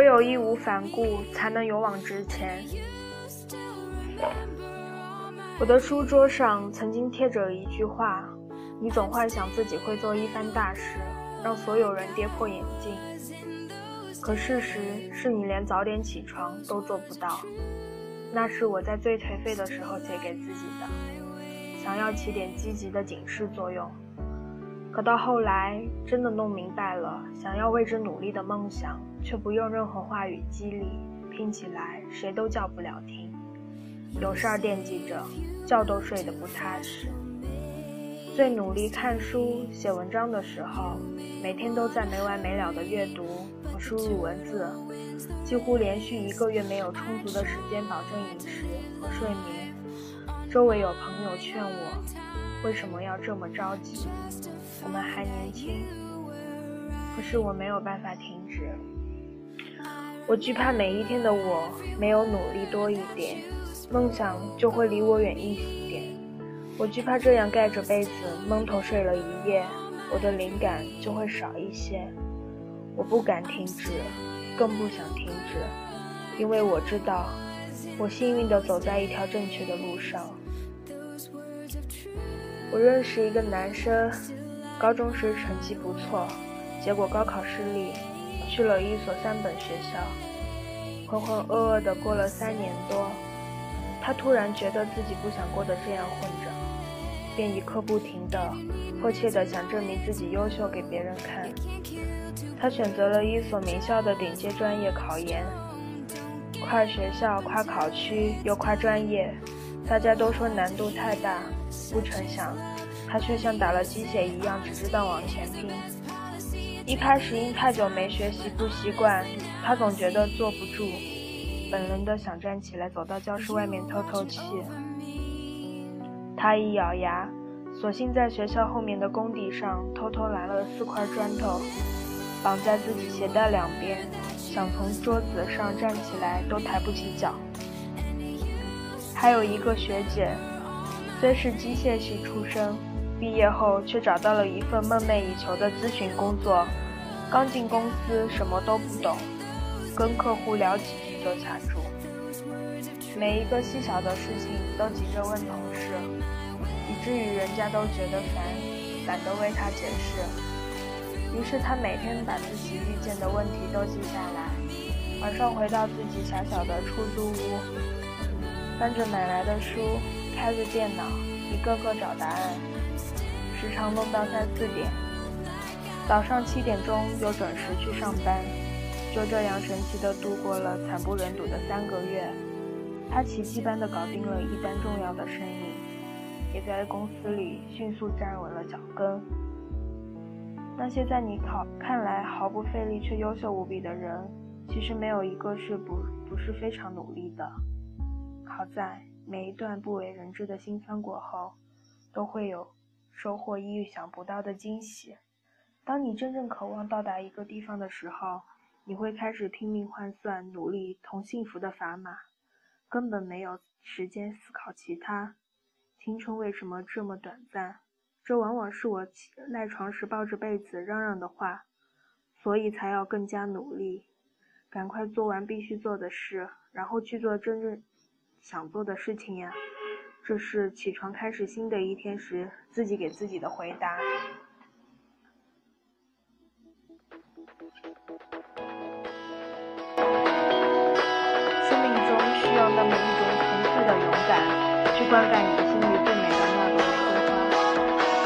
唯有义无反顾，才能勇往直前。我的书桌上曾经贴着一句话：“你总幻想自己会做一番大事，让所有人跌破眼镜。可事实是你连早点起床都做不到。”那是我在最颓废的时候写给自己的，想要起点积极的警示作用。可到后来真的弄明白了，想要为之努力的梦想，却不用任何话语激励，拼起来谁都叫不了停。有事儿惦记着，觉都睡得不踏实。最努力看书、写文章的时候，每天都在没完没了的阅读和输入文字，几乎连续一个月没有充足的时间保证饮食和睡眠。周围有朋友劝我，为什么要这么着急？我们还年轻。可是我没有办法停止。我惧怕每一天的我没有努力多一点，梦想就会离我远一点。我惧怕这样盖着被子蒙头睡了一夜，我的灵感就会少一些。我不敢停止，更不想停止，因为我知道，我幸运地走在一条正确的路上。我认识一个男生，高中时成绩不错，结果高考失利，去了一所三本学校，浑浑噩噩的过了三年多。他突然觉得自己不想过得这样混着，便一刻不停的、迫切的想证明自己优秀给别人看。他选择了一所名校的顶尖专业考研，跨学校、跨考区又跨专业，大家都说难度太大，不成想他却像打了鸡血一样，只知道往前拼。一开始因太久没学习不习惯，他总觉得坐不住，本能的想站起来走到教室外面透透气。他一咬牙，索性在学校后面的工地上偷偷拿了四块砖头，绑在自己鞋带两边，想从桌子上站起来都抬不起脚。还有一个学姐，虽是机械系出身，毕业后却找到了一份梦寐以求的咨询工作。刚进公司什么都不懂，跟客户聊几句就卡住，每一个细小的事情都急着问同事，以至于人家都觉得烦，懒得为他解释。于是他每天把自己遇见的问题都记下来，晚上回到自己小小的出租屋，翻着买来的书，开着电脑，一个个找答案，时常弄到三四点。早上七点钟又准时去上班，就这样神奇的度过了惨不忍睹的三个月。他奇迹般的搞定了一单重要的生意，也在公司里迅速站稳了脚跟。那些在你考看来毫不费力却优秀无比的人，其实没有一个是不不是非常努力的。好在每一段不为人知的辛酸过后，都会有收获意想不到的惊喜。当你真正渴望到达一个地方的时候，你会开始拼命换算努力同幸福的砝码，根本没有时间思考其他。青春为什么这么短暂？这往往是我起赖床时抱着被子嚷嚷的话，所以才要更加努力，赶快做完必须做的事，然后去做真正想做的事情呀。这是起床开始新的一天时自己给自己的回答。生命中需要那么一种纯粹的勇敢，去灌溉你心里最美的那朵玫瑰花。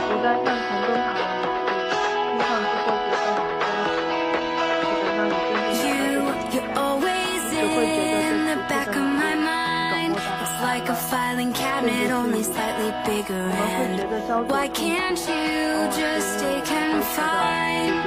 不断 like a filing cabinet, only slightly bigger. And why can't you just stay confined?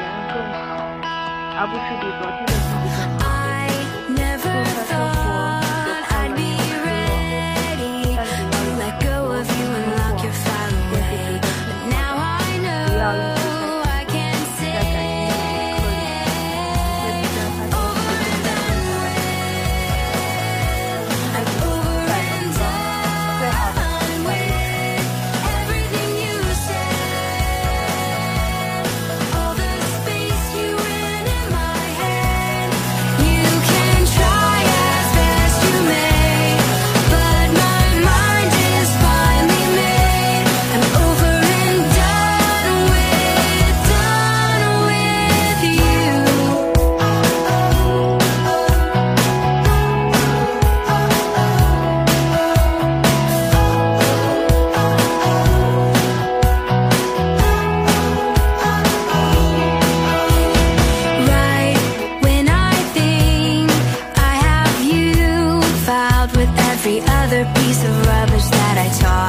time.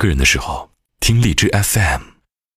个人的时候听荔枝 fm